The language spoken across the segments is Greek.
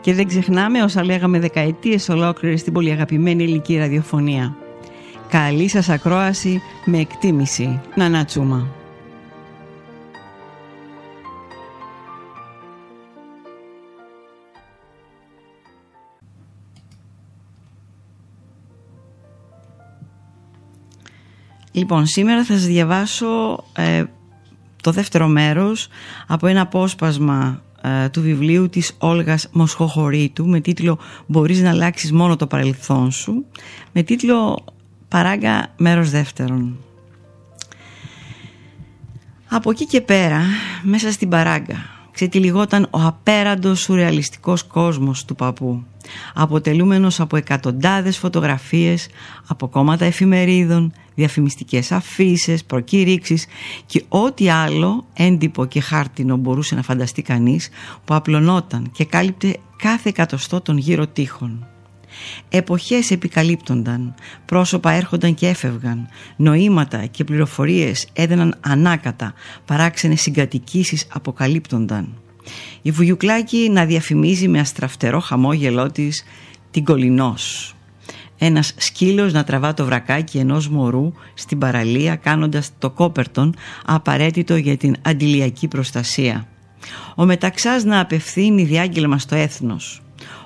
Και δεν ξεχνάμε όσα λέγαμε δεκαετίες ολόκληρες στην πολύ αγαπημένη ελληνική ραδιοφωνία. Καλή σας ακρόαση με εκτίμηση. Να τσούμα. Λοιπόν, σήμερα θα σας διαβάσω ε, το δεύτερο μέρος από ένα απόσπασμα ε, του βιβλίου της Όλγας Μοσχοχωρήτου με τίτλο «Μπορείς να αλλάξεις μόνο το παρελθόν σου» με τίτλο «Παράγκα μέρος δεύτερον». Από εκεί και πέρα, μέσα στην παράγκα, ξετυλιγόταν ο απέραντος σουρεαλιστικός κόσμος του παππού αποτελούμενος από εκατοντάδες φωτογραφίες από κόμματα εφημερίδων, διαφημιστικές αφήσεις, προκήρυξεις και ό,τι άλλο έντυπο και χάρτινο μπορούσε να φανταστεί κανείς που απλωνόταν και κάλυπτε κάθε εκατοστό των γύρω τείχων. Εποχές επικαλύπτονταν, πρόσωπα έρχονταν και έφευγαν, νοήματα και πληροφορίες έδαιναν ανάκατα, παράξενες συγκατοικήσεις αποκαλύπτονταν. Η Βουγιουκλάκη να διαφημίζει με αστραφτερό χαμόγελό της την κολυνός. Ένας σκύλος να τραβά το βρακάκι ενός μωρού στην παραλία κάνοντας το κόπερτον απαραίτητο για την αντιλιακή προστασία. Ο μεταξάς να απευθύνει διάγγελμα στο έθνος.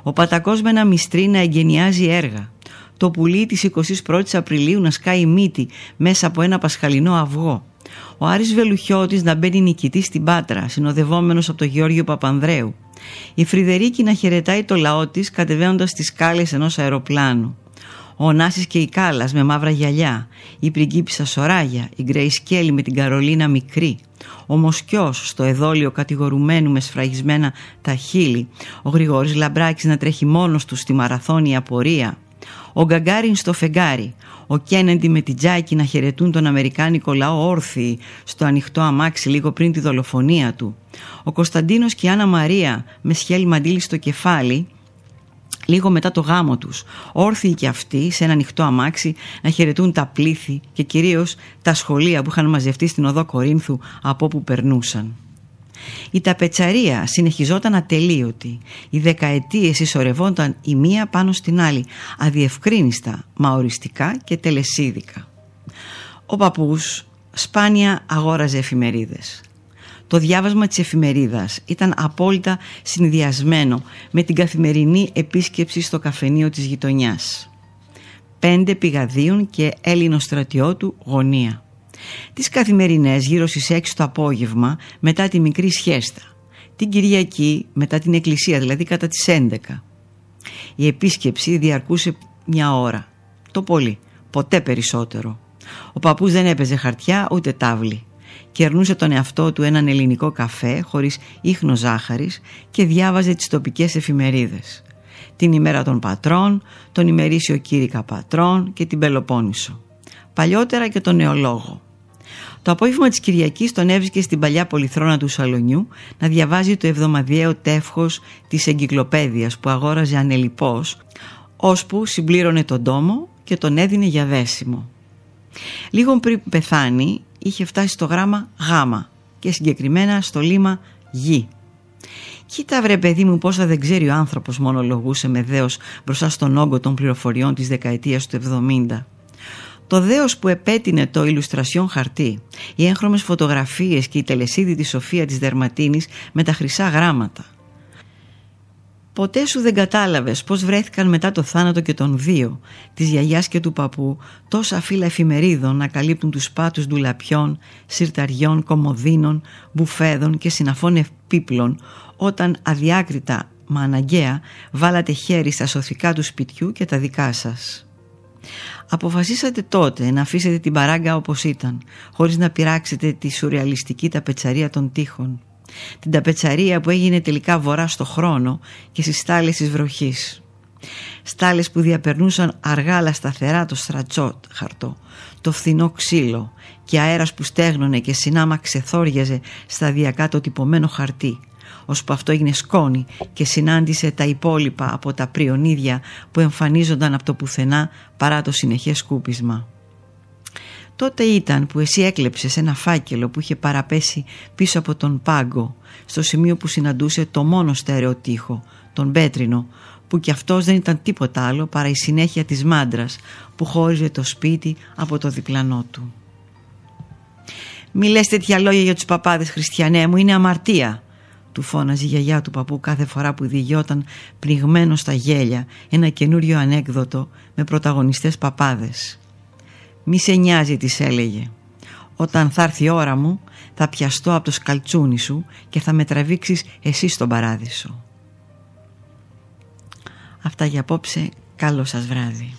Ο πατακός με ένα μυστρή να εγκαινιάζει έργα. Το πουλί της 21ης Απριλίου να σκάει μύτη μέσα από ένα πασχαλινό αυγό ο Άρης Βελουχιώτης να μπαίνει νικητή στην Πάτρα, συνοδευόμενος από τον Γεώργιο Παπανδρέου. Η Φρυδερίκη να χαιρετάει το λαό της κατεβαίνοντας τις σκάλες ενός αεροπλάνου. Ο Νάσης και η Κάλλας με μαύρα γυαλιά, η πριγκίπισσα Σοράγια, η Γκρέι Σκέλη με την Καρολίνα Μικρή, ο Μοσκιός στο εδόλιο κατηγορουμένου με σφραγισμένα τα χείλη, ο Γρηγόρης Λαμπράκης να τρέχει μόνος του στη μαραθώνια πορεία, ο Γκαγκάριν στο φεγγάρι, ο Κένεντι με την Τζάκη να χαιρετούν τον Αμερικάνικο λαό όρθιοι στο ανοιχτό αμάξι λίγο πριν τη δολοφονία του. Ο Κωνσταντίνος και η Άννα Μαρία με σχέλι μαντήλι στο κεφάλι λίγο μετά το γάμο τους, όρθιοι και αυτοί σε ένα ανοιχτό αμάξι να χαιρετούν τα πλήθη και κυρίως τα σχολεία που είχαν μαζευτεί στην οδό Κορίνθου από όπου περνούσαν. Η ταπετσαρία συνεχιζόταν ατελείωτη. Οι δεκαετίες ισορευόνταν η μία πάνω στην άλλη, αδιευκρίνιστα, μα οριστικά και τελεσίδικα. Ο παππούς σπάνια αγόραζε εφημερίδες. Το διάβασμα της εφημερίδας ήταν απόλυτα συνδυασμένο με την καθημερινή επίσκεψη στο καφενείο της γειτονιάς. Πέντε πηγαδίων και Έλληνος στρατιώτου γωνία τις καθημερινές γύρω στις 6 το απόγευμα μετά τη μικρή σχέστα, την Κυριακή μετά την εκκλησία δηλαδή κατά τις 11. Η επίσκεψη διαρκούσε μια ώρα, το πολύ, ποτέ περισσότερο. Ο παππούς δεν έπαιζε χαρτιά ούτε τάβλη. Κερνούσε τον εαυτό του έναν ελληνικό καφέ χωρίς ίχνος ζάχαρης και διάβαζε τις τοπικές εφημερίδες. Την ημέρα των πατρών, τον ημερήσιο κήρυκα πατρών και την Πελοπόννησο. Παλιότερα και τον νεολόγο. Το απόγευμα της Κυριακής τον έβρισκε στην παλιά πολυθρόνα του σαλονιού να διαβάζει το εβδομαδιαίο τεύχος της εγκυκλοπαίδειας που αγόραζε ανελιπώς, ώσπου συμπλήρωνε τον τόμο και τον έδινε για δέσιμο. Λίγο πριν πεθάνει είχε φτάσει στο γράμμα γάμα και συγκεκριμένα στο λίμα γη. Κοίτα βρε παιδί μου πόσα δεν ξέρει ο άνθρωπος μονολογούσε με δέος μπροστά στον όγκο των πληροφοριών της δεκαετίας του 70. Το δέος που επέτεινε το ηλουστρασιόν χαρτί, οι έγχρωμες φωτογραφίες και η τελεσίδη της Σοφία της Δερματίνης με τα χρυσά γράμματα. Ποτέ σου δεν κατάλαβες πώς βρέθηκαν μετά το θάνατο και των δύο, της γιαγιάς και του παππού, τόσα φύλλα εφημερίδων να καλύπτουν τους πάτους ντουλαπιών, συρταριών, κομμωδίνων, μπουφέδων και συναφών επίπλων, όταν αδιάκριτα μα αναγκαία βάλατε χέρι στα σωθικά του σπιτιού και τα δικά σας. Αποφασίσατε τότε να αφήσετε την παράγκα όπως ήταν, χωρίς να πειράξετε τη σουρεαλιστική ταπετσαρία των τείχων. Την ταπετσαρία που έγινε τελικά βορρά στο χρόνο και στις στάλες της βροχής. Στάλες που διαπερνούσαν αργά αλλά σταθερά το στρατσότ χαρτό, το φθηνό ξύλο και αέρας που στέγνωνε και συνάμα ξεθόριαζε σταδιακά το τυπωμένο χαρτί ώσπου αυτό έγινε σκόνη και συνάντησε τα υπόλοιπα από τα πριονίδια που εμφανίζονταν από το πουθενά παρά το συνεχές σκούπισμα. Τότε ήταν που εσύ έκλεψες ένα φάκελο που είχε παραπέσει πίσω από τον πάγκο στο σημείο που συναντούσε το μόνο στερεό τείχο, τον πέτρινο που κι αυτός δεν ήταν τίποτα άλλο παρά η συνέχεια της μάντρας που χώριζε το σπίτι από το διπλανό του. «Μη λες τέτοια λόγια για τους παπάδες χριστιανέ μου, είναι αμαρτία», του φώναζε η γιαγιά του παππού κάθε φορά που διηγιόταν πνιγμένο στα γέλια ένα καινούριο ανέκδοτο με πρωταγωνιστές παπάδες. «Μη σε νοιάζει» της έλεγε. «Όταν θα έρθει η ώρα μου θα πιαστώ από το σκαλτσούνι σου και θα με τραβήξεις εσύ στον παράδεισο». Αυτά για απόψε. Καλό σας βράδυ.